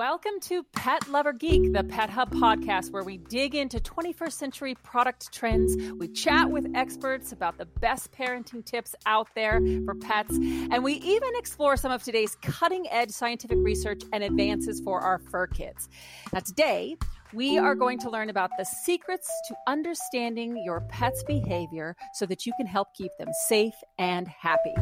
Welcome to Pet Lover Geek, the Pet Hub podcast, where we dig into 21st century product trends. We chat with experts about the best parenting tips out there for pets, and we even explore some of today's cutting edge scientific research and advances for our fur kids. Now, today, we are going to learn about the secrets to understanding your pet's behavior so that you can help keep them safe and happy.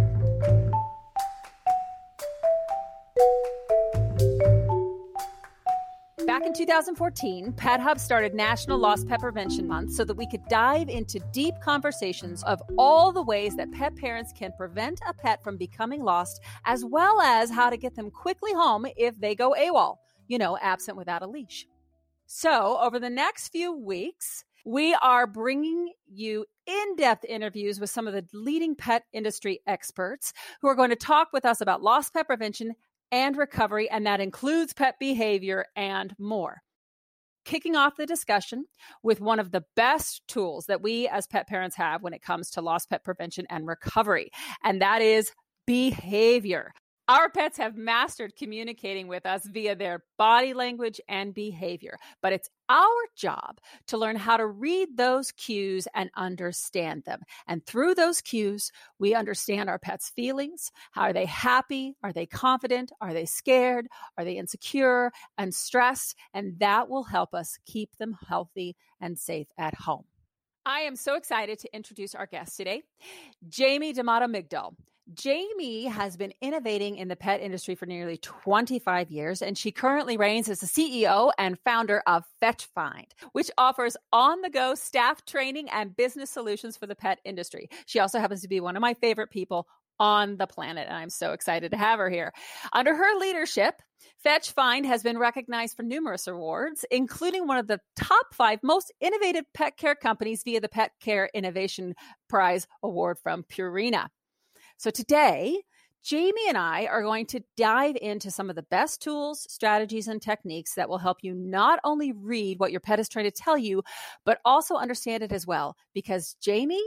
Back in 2014, Pet Hub started National Lost Pet Prevention Month so that we could dive into deep conversations of all the ways that pet parents can prevent a pet from becoming lost, as well as how to get them quickly home if they go AWOL, you know, absent without a leash. So, over the next few weeks, we are bringing you in depth interviews with some of the leading pet industry experts who are going to talk with us about lost pet prevention and recovery, and that includes pet behavior and more. Kicking off the discussion with one of the best tools that we as pet parents have when it comes to lost pet prevention and recovery, and that is behavior. Our pets have mastered communicating with us via their body language and behavior, but it's our job to learn how to read those cues and understand them. And through those cues, we understand our pets' feelings. How are they happy? Are they confident? Are they scared? Are they insecure and stressed? And that will help us keep them healthy and safe at home. I am so excited to introduce our guest today, Jamie D'Amato Migdal. Jamie has been innovating in the pet industry for nearly 25 years, and she currently reigns as the CEO and founder of Fetch Find, which offers on the go staff training and business solutions for the pet industry. She also happens to be one of my favorite people on the planet, and I'm so excited to have her here. Under her leadership, Fetch Find has been recognized for numerous awards, including one of the top five most innovative pet care companies via the Pet Care Innovation Prize Award from Purina. So today, Jamie and I are going to dive into some of the best tools, strategies, and techniques that will help you not only read what your pet is trying to tell you, but also understand it as well. Because Jamie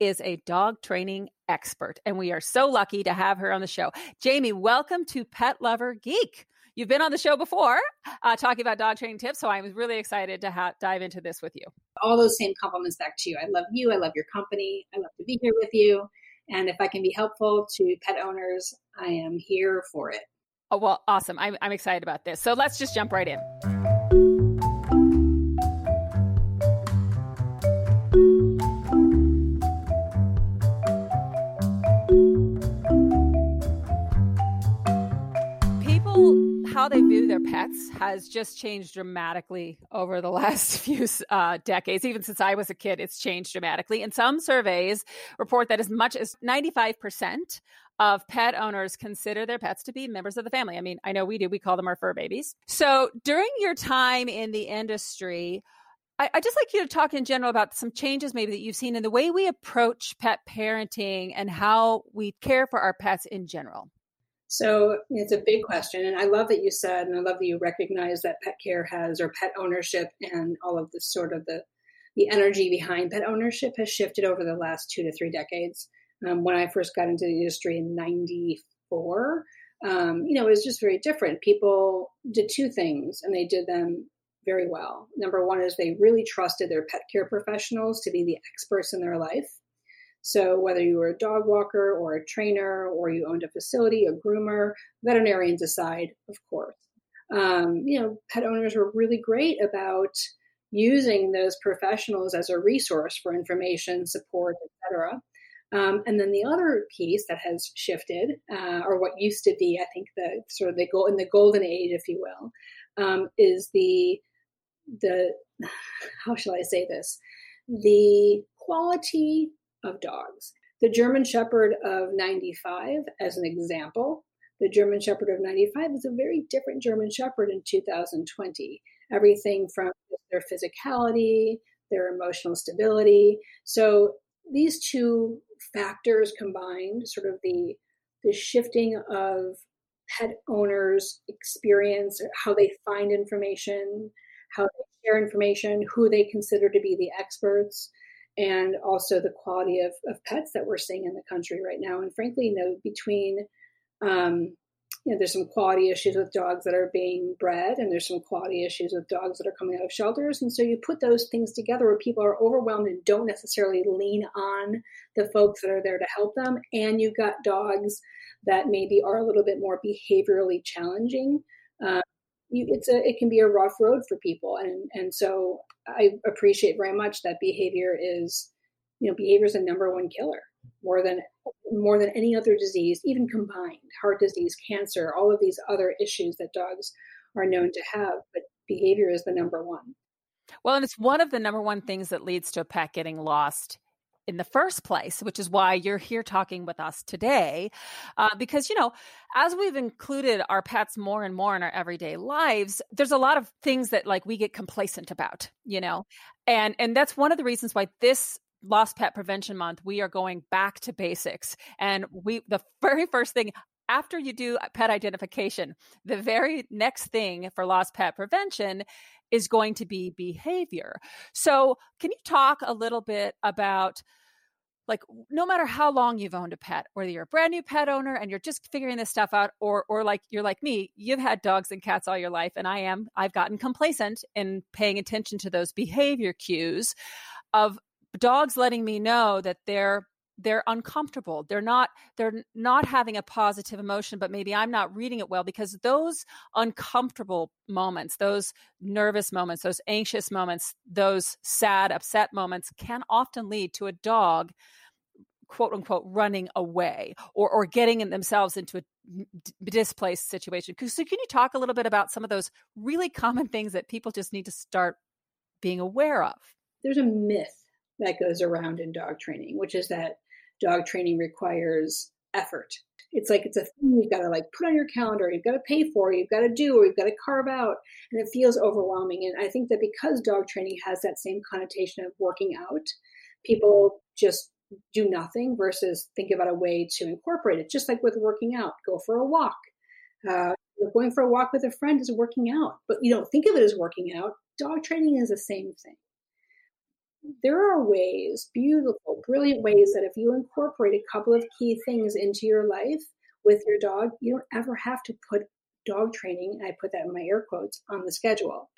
is a dog training expert, and we are so lucky to have her on the show. Jamie, welcome to Pet Lover Geek. You've been on the show before uh, talking about dog training tips, so I was really excited to ha- dive into this with you. All those same compliments back to you. I love you. I love your company. I love to be here with you. And if I can be helpful to pet owners, I am here for it. Oh, well, awesome. I'm, I'm excited about this. So let's just jump right in. How they view their pets has just changed dramatically over the last few uh, decades. Even since I was a kid, it's changed dramatically. And some surveys report that as much as 95% of pet owners consider their pets to be members of the family. I mean, I know we do, we call them our fur babies. So during your time in the industry, I, I just like you to talk in general about some changes maybe that you've seen in the way we approach pet parenting and how we care for our pets in general. So it's a big question. And I love that you said, and I love that you recognize that pet care has, or pet ownership and all of the sort of the, the energy behind pet ownership has shifted over the last two to three decades. Um, when I first got into the industry in 94, um, you know, it was just very different. People did two things and they did them very well. Number one is they really trusted their pet care professionals to be the experts in their life. So, whether you were a dog walker or a trainer or you owned a facility, a groomer, veterinarians aside, of course. Um, you know, pet owners were really great about using those professionals as a resource for information, support, etc. Um, and then the other piece that has shifted, uh, or what used to be, I think, the sort of the goal in the golden age, if you will, um, is the the how shall I say this? The quality of dogs. The German Shepherd of 95, as an example, the German Shepherd of 95 is a very different German Shepherd in 2020. Everything from their physicality, their emotional stability. So these two factors combined, sort of the the shifting of pet owners' experience, how they find information, how they share information, who they consider to be the experts, and also the quality of, of pets that we're seeing in the country right now. And frankly, you know, between um, you know, there's some quality issues with dogs that are being bred, and there's some quality issues with dogs that are coming out of shelters. And so you put those things together where people are overwhelmed and don't necessarily lean on the folks that are there to help them. And you've got dogs that maybe are a little bit more behaviorally challenging. Uh, you, it's a it can be a rough road for people, and and so I appreciate very much that behavior is, you know, behavior is the number one killer more than more than any other disease, even combined, heart disease, cancer, all of these other issues that dogs are known to have, but behavior is the number one. Well, and it's one of the number one things that leads to a pet getting lost in the first place, which is why you're here talking with us today. Uh, because, you know, as we've included our pets more and more in our everyday lives, there's a lot of things that like we get complacent about, you know, and, and that's one of the reasons why this lost pet prevention month we are going back to basics and we the very first thing after you do pet identification the very next thing for lost pet prevention is going to be behavior. So can you talk a little bit about like no matter how long you've owned a pet whether you're a brand new pet owner and you're just figuring this stuff out or or like you're like me you've had dogs and cats all your life and i am i've gotten complacent in paying attention to those behavior cues of dogs letting me know that they're they're uncomfortable. They're not they're not having a positive emotion but maybe i'm not reading it well because those uncomfortable moments those nervous moments those anxious moments those sad upset moments can often lead to a dog quote unquote running away or or getting themselves into a displaced situation. So can you talk a little bit about some of those really common things that people just need to start being aware of? There's a myth that goes around in dog training, which is that dog training requires effort. It's like it's a thing you've got to like put on your calendar, you've got to pay for, you've got to do, or you've got to carve out, and it feels overwhelming. And I think that because dog training has that same connotation of working out, people just do nothing versus think about a way to incorporate it. Just like with working out, go for a walk. Uh, going for a walk with a friend is working out, but you don't think of it as working out. Dog training is the same thing there are ways, beautiful, brilliant ways that if you incorporate a couple of key things into your life with your dog, you don't ever have to put dog training, I put that in my air quotes, on the schedule.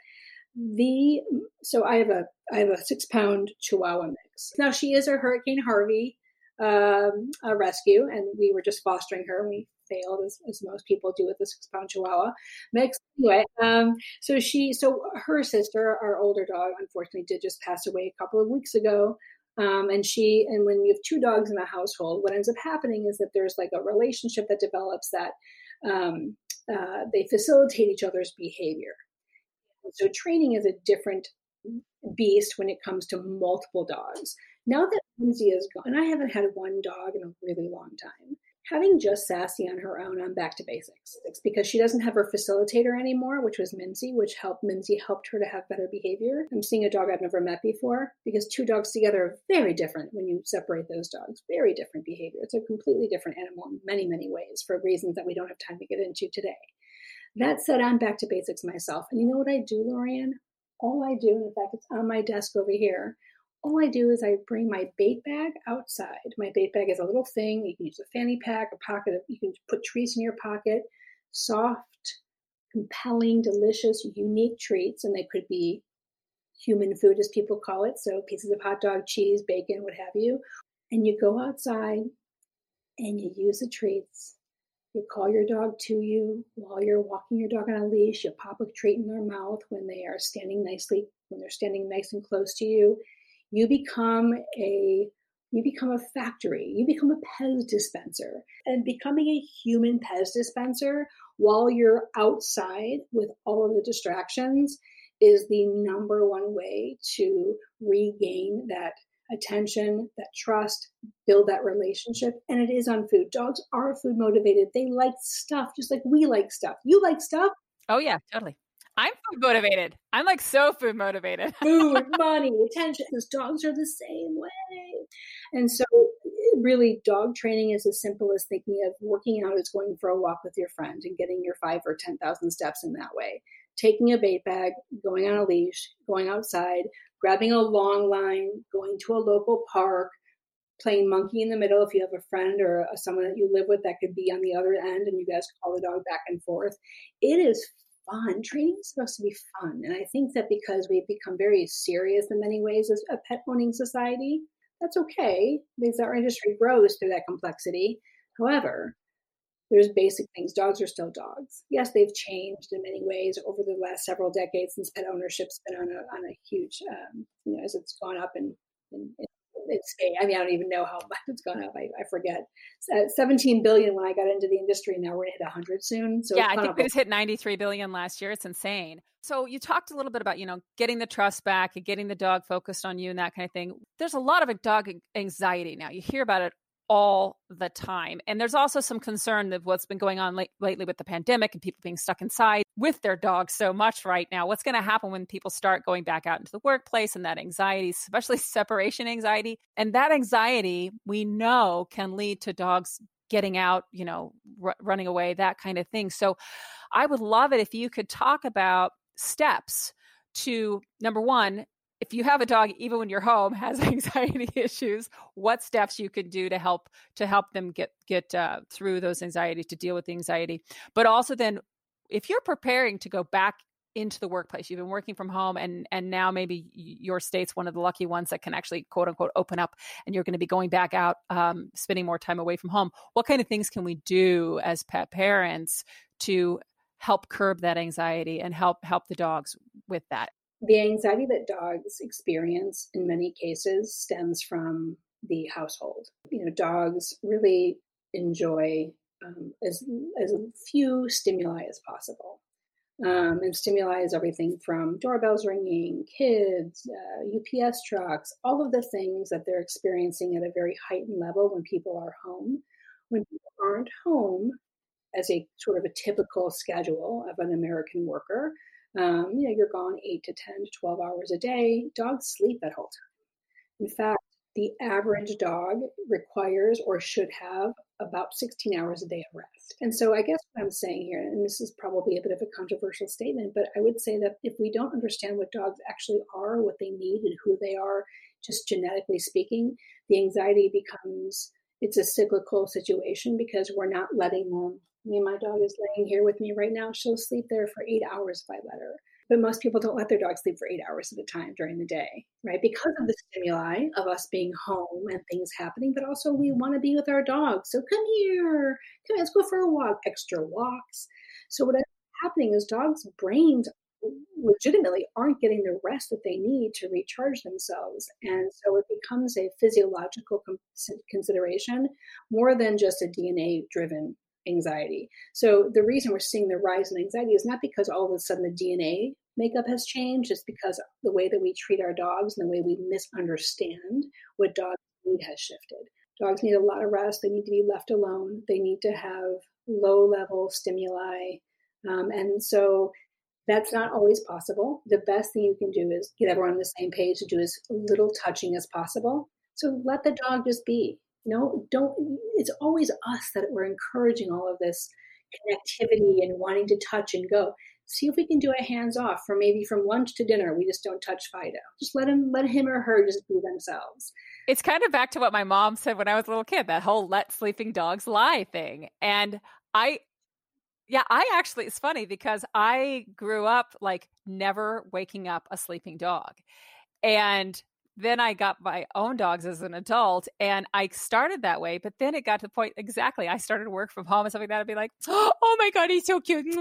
The so I have a I have a six pound Chihuahua mix. Now she is a Hurricane Harvey um, a rescue, and we were just fostering her. We failed as, as most people do with the six pound chihuahua mix. Anyway um, so she so her sister our older dog unfortunately did just pass away a couple of weeks ago. Um, and she and when you have two dogs in a household what ends up happening is that there's like a relationship that develops that um, uh, they facilitate each other's behavior. So training is a different beast when it comes to multiple dogs. Now that Lindsay is gone, I haven't had one dog in a really long time, having just Sassy on her own, I'm back to basics. Because she doesn't have her facilitator anymore, which was Minzy, which helped Minzy helped her to have better behavior. I'm seeing a dog I've never met before because two dogs together are very different when you separate those dogs. Very different behavior. It's a completely different animal in many, many ways for reasons that we don't have time to get into today. That said, I'm back to basics myself. And you know what I do, Lorien? All I do, in fact, it's on my desk over here, all I do is I bring my bait bag outside. My bait bag is a little thing. You can use a fanny pack, a pocket of, you can put treats in your pocket, soft, compelling, delicious, unique treats. And they could be human food, as people call it. So pieces of hot dog, cheese, bacon, what have you. And you go outside and you use the treats. You call your dog to you while you're walking your dog on a leash. You pop a treat in their mouth when they are standing nicely, when they're standing nice and close to you you become a you become a factory you become a pez dispenser and becoming a human pez dispenser while you're outside with all of the distractions is the number one way to regain that attention, that trust, build that relationship. And it is on food. Dogs are food motivated. They like stuff just like we like stuff. You like stuff. Oh, yeah, totally. I'm food motivated. I'm like so food motivated. food, money, attention. Because dogs are the same way. And so, really, dog training is as simple as thinking of working out as going for a walk with your friend and getting your five or 10,000 steps in that way. Taking a bait bag, going on a leash, going outside, grabbing a long line, going to a local park, playing monkey in the middle if you have a friend or a, someone that you live with that could be on the other end and you guys call the dog back and forth. It is fun. Training is supposed to be fun. And I think that because we've become very serious in many ways as a pet owning society, that's okay because our industry grows through that complexity. However, there's basic things. Dogs are still dogs. Yes, they've changed in many ways over the last several decades since pet ownership's been on a on a huge, um, you know, as it's gone up in, in, in I mean, I don't even know how much it's gone up. I, I forget. Uh, 17 billion when I got into the industry. Now we're going to hit 100 soon. So yeah, I think we just hit 93 billion last year. It's insane. So you talked a little bit about, you know, getting the trust back and getting the dog focused on you and that kind of thing. There's a lot of dog anxiety now. You hear about it all the time. And there's also some concern of what's been going on late, lately with the pandemic and people being stuck inside with their dogs so much right now. What's going to happen when people start going back out into the workplace and that anxiety, especially separation anxiety? And that anxiety we know can lead to dogs getting out, you know, r- running away, that kind of thing. So I would love it if you could talk about steps to number one, if you have a dog even when you're home has anxiety issues what steps you can do to help to help them get get uh, through those anxiety to deal with the anxiety. But also then if you're preparing to go back into the workplace you've been working from home and and now maybe your state's one of the lucky ones that can actually quote unquote open up and you're going to be going back out um, spending more time away from home what kind of things can we do as pet parents to help curb that anxiety and help help the dogs with that the anxiety that dogs experience in many cases stems from the household. You know, dogs really enjoy um, as as few stimuli as possible. Um, and stimuli is everything from doorbells ringing, kids, uh, UPS trucks, all of the things that they're experiencing at a very heightened level when people are home. When people aren't home, as a sort of a typical schedule of an American worker, um, you know, you're gone eight to 10 to 12 hours a day. Dogs sleep that whole time. In fact, the average dog requires or should have about 16 hours a day of rest. And so I guess what I'm saying here, and this is probably a bit of a controversial statement, but I would say that if we don't understand what dogs actually are, what they need, and who they are, just genetically speaking, the anxiety becomes it's a cyclical situation because we're not letting them me and my dog is laying here with me right now. She'll sleep there for eight hours if I let her. But most people don't let their dog sleep for eight hours at a time during the day, right? Because of the stimuli of us being home and things happening, but also we want to be with our dogs. So come here, come here, let's go for a walk, extra walks. So what happening is dogs' brains legitimately aren't getting the rest that they need to recharge themselves. And so it becomes a physiological consideration more than just a DNA driven anxiety. So the reason we're seeing the rise in anxiety is not because all of a sudden the DNA makeup has changed, it's because the way that we treat our dogs and the way we misunderstand what dogs need has shifted. Dogs need a lot of rest. They need to be left alone. They need to have low level stimuli. Um, and so that's not always possible. The best thing you can do is get everyone on the same page to do as little touching as possible. So let the dog just be no, don't. It's always us that we're encouraging all of this connectivity and wanting to touch and go. See if we can do a hands off for maybe from lunch to dinner. We just don't touch Fido. Just let him, let him or her just be themselves. It's kind of back to what my mom said when I was a little kid, that whole let sleeping dogs lie thing. And I, yeah, I actually, it's funny because I grew up like never waking up a sleeping dog. And then I got my own dogs as an adult and I started that way. But then it got to the point exactly. I started work from home and stuff like that. I'd be like, oh my God, he's so cute.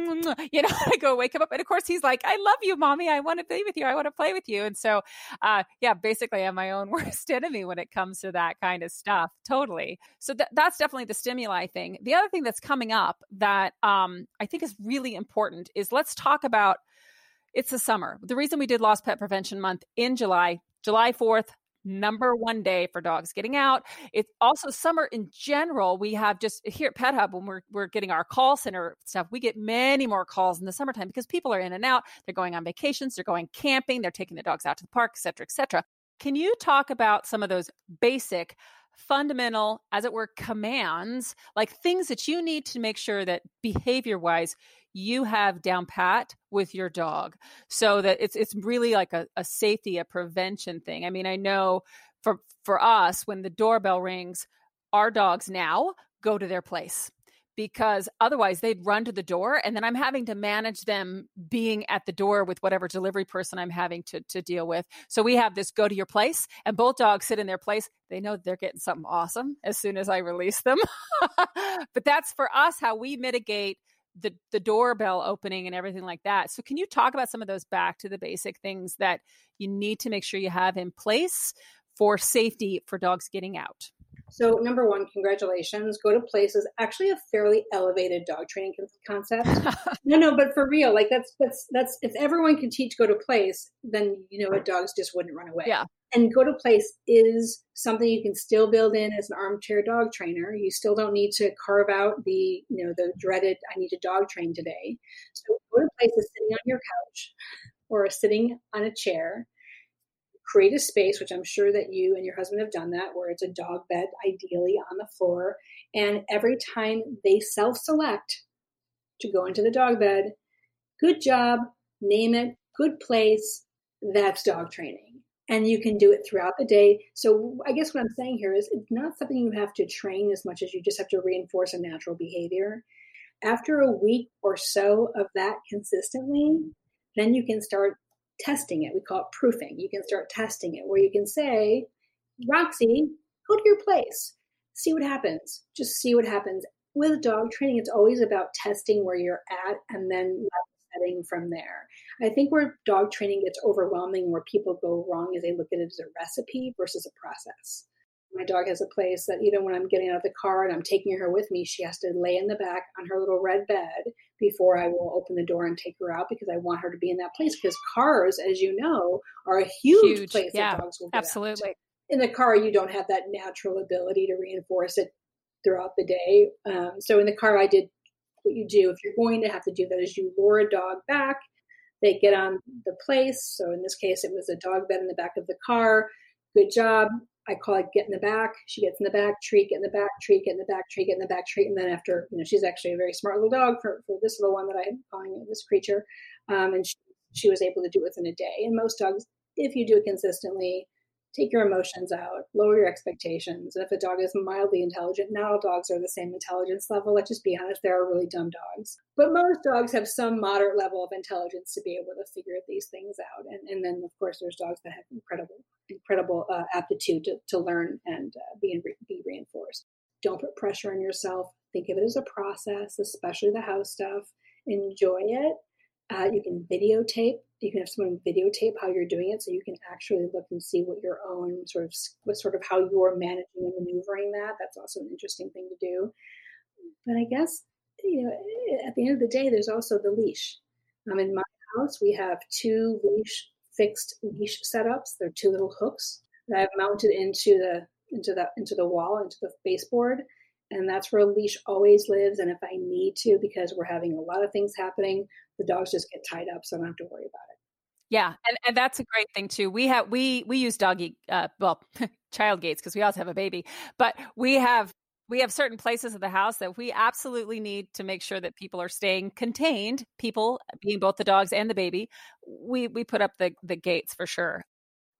You know, I go wake him up. And of course, he's like, I love you, mommy. I want to be with you. I want to play with you. And so, uh, yeah, basically, I'm my own worst enemy when it comes to that kind of stuff. Totally. So th- that's definitely the stimuli thing. The other thing that's coming up that um, I think is really important is let's talk about it's the summer. The reason we did Lost Pet Prevention Month in July July 4th, number one day for dogs getting out. It's also summer in general. We have just here at Pet Hub when we're we're getting our call center stuff, we get many more calls in the summertime because people are in and out. They're going on vacations, they're going camping, they're taking the dogs out to the park, et cetera, et cetera. Can you talk about some of those basic fundamental, as it were, commands, like things that you need to make sure that behavior wise you have down pat with your dog. So that it's it's really like a, a safety a prevention thing. I mean i know for for us when the doorbell rings, our dogs now go to their place because otherwise they'd run to the door and then I'm having to manage them being at the door with whatever delivery person I'm having to, to deal with. So we have this go to your place and both dogs sit in their place. They know they're getting something awesome as soon as I release them. but that's for us how we mitigate the the doorbell opening and everything like that. So can you talk about some of those back to the basic things that you need to make sure you have in place for safety for dogs getting out? So, number one, congratulations. Go to places actually a fairly elevated dog training concept. no, no, but for real, like that's that's that's if everyone can teach go to place, then you know what dogs just wouldn't run away. Yeah. And go to place is something you can still build in as an armchair dog trainer. You still don't need to carve out the you know the dreaded I need to dog train today. So go to place is sitting on your couch or sitting on a chair create a space, which I'm sure that you and your husband have done that, where it's a dog bed, ideally on the floor. And every time they self select to go into the dog bed, good job, name it, good place, that's dog training. And you can do it throughout the day. So, I guess what I'm saying here is it's not something you have to train as much as you just have to reinforce a natural behavior. After a week or so of that consistently, then you can start testing it. We call it proofing. You can start testing it where you can say, Roxy, go to your place, see what happens. Just see what happens. With dog training, it's always about testing where you're at and then setting from there. I think where dog training gets overwhelming, where people go wrong, is they look at it as a recipe versus a process my dog has a place that even when I'm getting out of the car and I'm taking her with me, she has to lay in the back on her little red bed before I will open the door and take her out because I want her to be in that place. Because cars, as you know, are a huge, huge. place yeah, that dogs will absolutely. Out. In the car, you don't have that natural ability to reinforce it throughout the day. Um, so in the car, I did what you do. If you're going to have to do that, is you lure a dog back. They get on the place. So in this case, it was a dog bed in the back of the car. Good job I call it get in the back. She gets in the back, treat, get in the back, treat, get in the back, treat, get in the back, treat. And then after, you know, she's actually a very smart little dog for, for this little one that I'm calling this creature. Um, and she, she was able to do it within a day. And most dogs, if you do it consistently, take your emotions out, lower your expectations. And if a dog is mildly intelligent, not all dogs are the same intelligence level. Let's just be honest, there are really dumb dogs. But most dogs have some moderate level of intelligence to be able to figure these things out. And, and then, of course, there's dogs that have incredible, incredible uh, aptitude to, to learn and uh, be, be reinforced. Don't put pressure on yourself. Think of it as a process, especially the house stuff. Enjoy it. Uh, you can videotape you can have someone videotape how you're doing it so you can actually look and see what your own sort of what sort of how you're managing and maneuvering that. That's also an interesting thing to do. But i guess you know at the end of the day there's also the leash. Um, in my house we have two leash fixed leash setups. They're two little hooks that i've mounted into the into the into the wall into the baseboard and that's where leash always lives and if i need to because we're having a lot of things happening the dogs just get tied up so i don't have to worry about it yeah, and, and that's a great thing too. We have we we use doggy uh, well child gates because we also have a baby, but we have we have certain places of the house that we absolutely need to make sure that people are staying contained. People being both the dogs and the baby, we we put up the the gates for sure.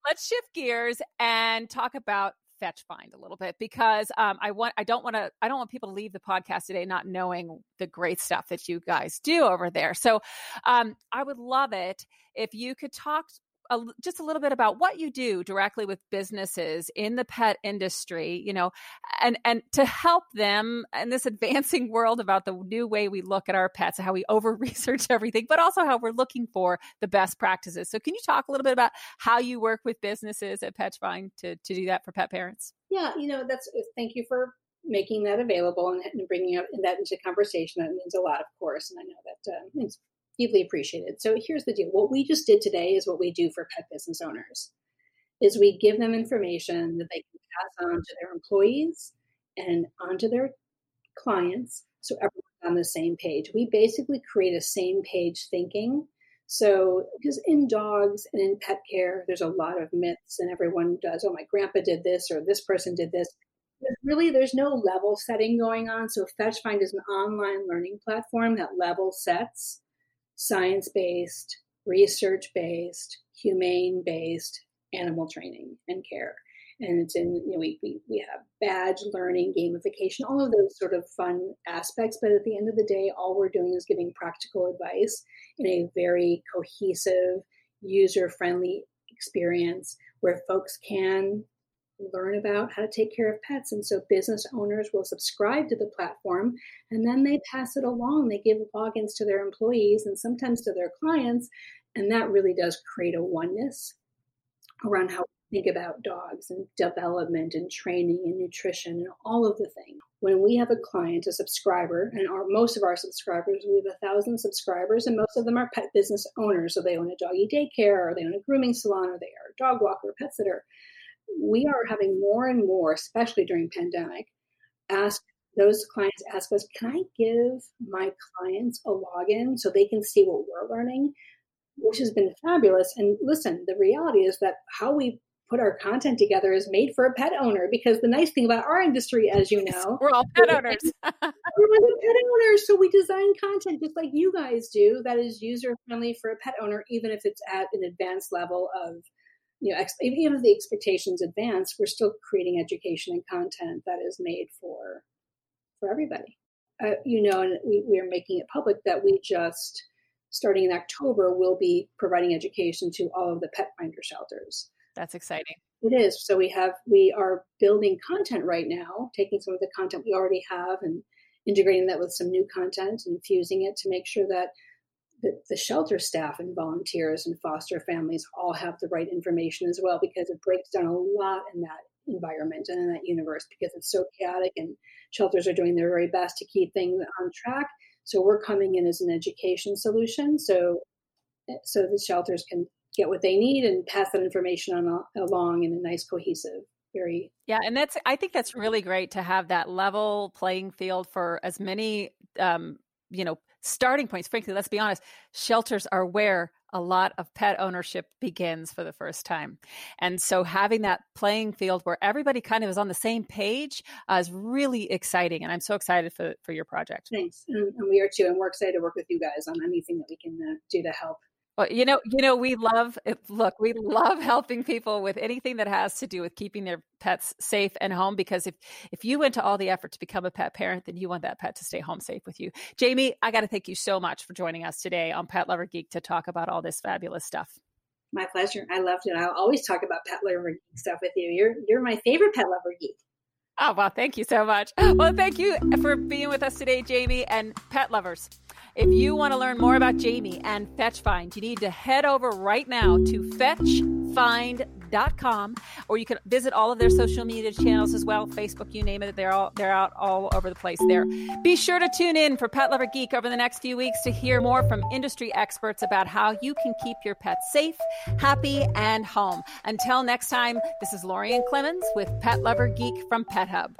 Let's shift gears and talk about fetch find a little bit because um, I want I don't want to I don't want people to leave the podcast today not knowing the great stuff that you guys do over there. So um, I would love it if you could talk a, just a little bit about what you do directly with businesses in the pet industry, you know, and and to help them in this advancing world about the new way we look at our pets, how we over research everything, but also how we're looking for the best practices. So, can you talk a little bit about how you work with businesses at FetchFind to to do that for pet parents? Yeah, you know, that's thank you for making that available and, and bringing that into conversation. That means a lot, of course, and I know that uh, it's deeply appreciated. So here's the deal. What we just did today is what we do for pet business owners is we give them information that they can pass on to their employees and onto their clients so everyone's on the same page. We basically create a same page thinking. So, because in dogs and in pet care, there's a lot of myths, and everyone does, oh, my grandpa did this, or this person did this. But really, there's no level setting going on. So, FetchFind is an online learning platform that level sets science based, research based, humane based animal training and care. and it's in you know we, we we have badge learning gamification all of those sort of fun aspects but at the end of the day all we're doing is giving practical advice in a very cohesive user friendly experience where folks can learn about how to take care of pets and so business owners will subscribe to the platform and then they pass it along they give logins to their employees and sometimes to their clients and that really does create a oneness around how we think about dogs and development and training and nutrition and all of the things. When we have a client, a subscriber, and our most of our subscribers, we have a thousand subscribers, and most of them are pet business owners. So they own a doggy daycare, or they own a grooming salon, or they are a dog walker, pet sitter. We are having more and more, especially during pandemic, ask those clients ask us, can I give my clients a login so they can see what we're learning? Which has been fabulous. And listen, the reality is that how we put our content together is made for a pet owner because the nice thing about our industry, as you know, we're all pet owners. everyone's a pet owner. So we design content just like you guys do that is user friendly for a pet owner, even if it's at an advanced level of, you know, even if the expectations advance, we're still creating education and content that is made for for everybody. Uh, you know, and we, we are making it public that we just starting in October will be providing education to all of the Petfinder shelters. That's exciting. It is. So we have we are building content right now, taking some of the content we already have and integrating that with some new content and fusing it to make sure that the, the shelter staff and volunteers and foster families all have the right information as well because it breaks down a lot in that environment and in that universe because it's so chaotic and shelters are doing their very best to keep things on track. So we're coming in as an education solution so so the shelters can get what they need and pass that information on along in a nice cohesive very yeah and that's i think that's really great to have that level playing field for as many um you know starting points frankly let's be honest shelters are where a lot of pet ownership begins for the first time. And so having that playing field where everybody kind of is on the same page uh, is really exciting. And I'm so excited for, for your project. Thanks. And, we are too. And we're excited to work with you guys on anything that we can uh, do to help well, you know, you know, we love eh, look, we love helping people with anything that has to do with keeping their pets safe and home because if if you went to all the effort to become a pet parent, then you want that pet to stay home safe with you. Jamie, I got to thank you so much for joining us today on Pet Lover Geek to talk about all this fabulous stuff. My pleasure. I loved it. I'll always talk about pet lover geek stuff with you. You're you're my favorite pet lover geek. Oh, well, thank you so much. Well, thank you for being with us today, Jamie, and pet lovers. If you want to learn more about Jamie and Fetch Find, you need to head over right now to fetchfind.com or you can visit all of their social media channels as well, Facebook, you name it, they're all they're out all over the place there. Be sure to tune in for Pet Lover Geek over the next few weeks to hear more from industry experts about how you can keep your pets safe, happy, and home. Until next time, this is Lorien Clemens with Pet Lover Geek from Pet Hub.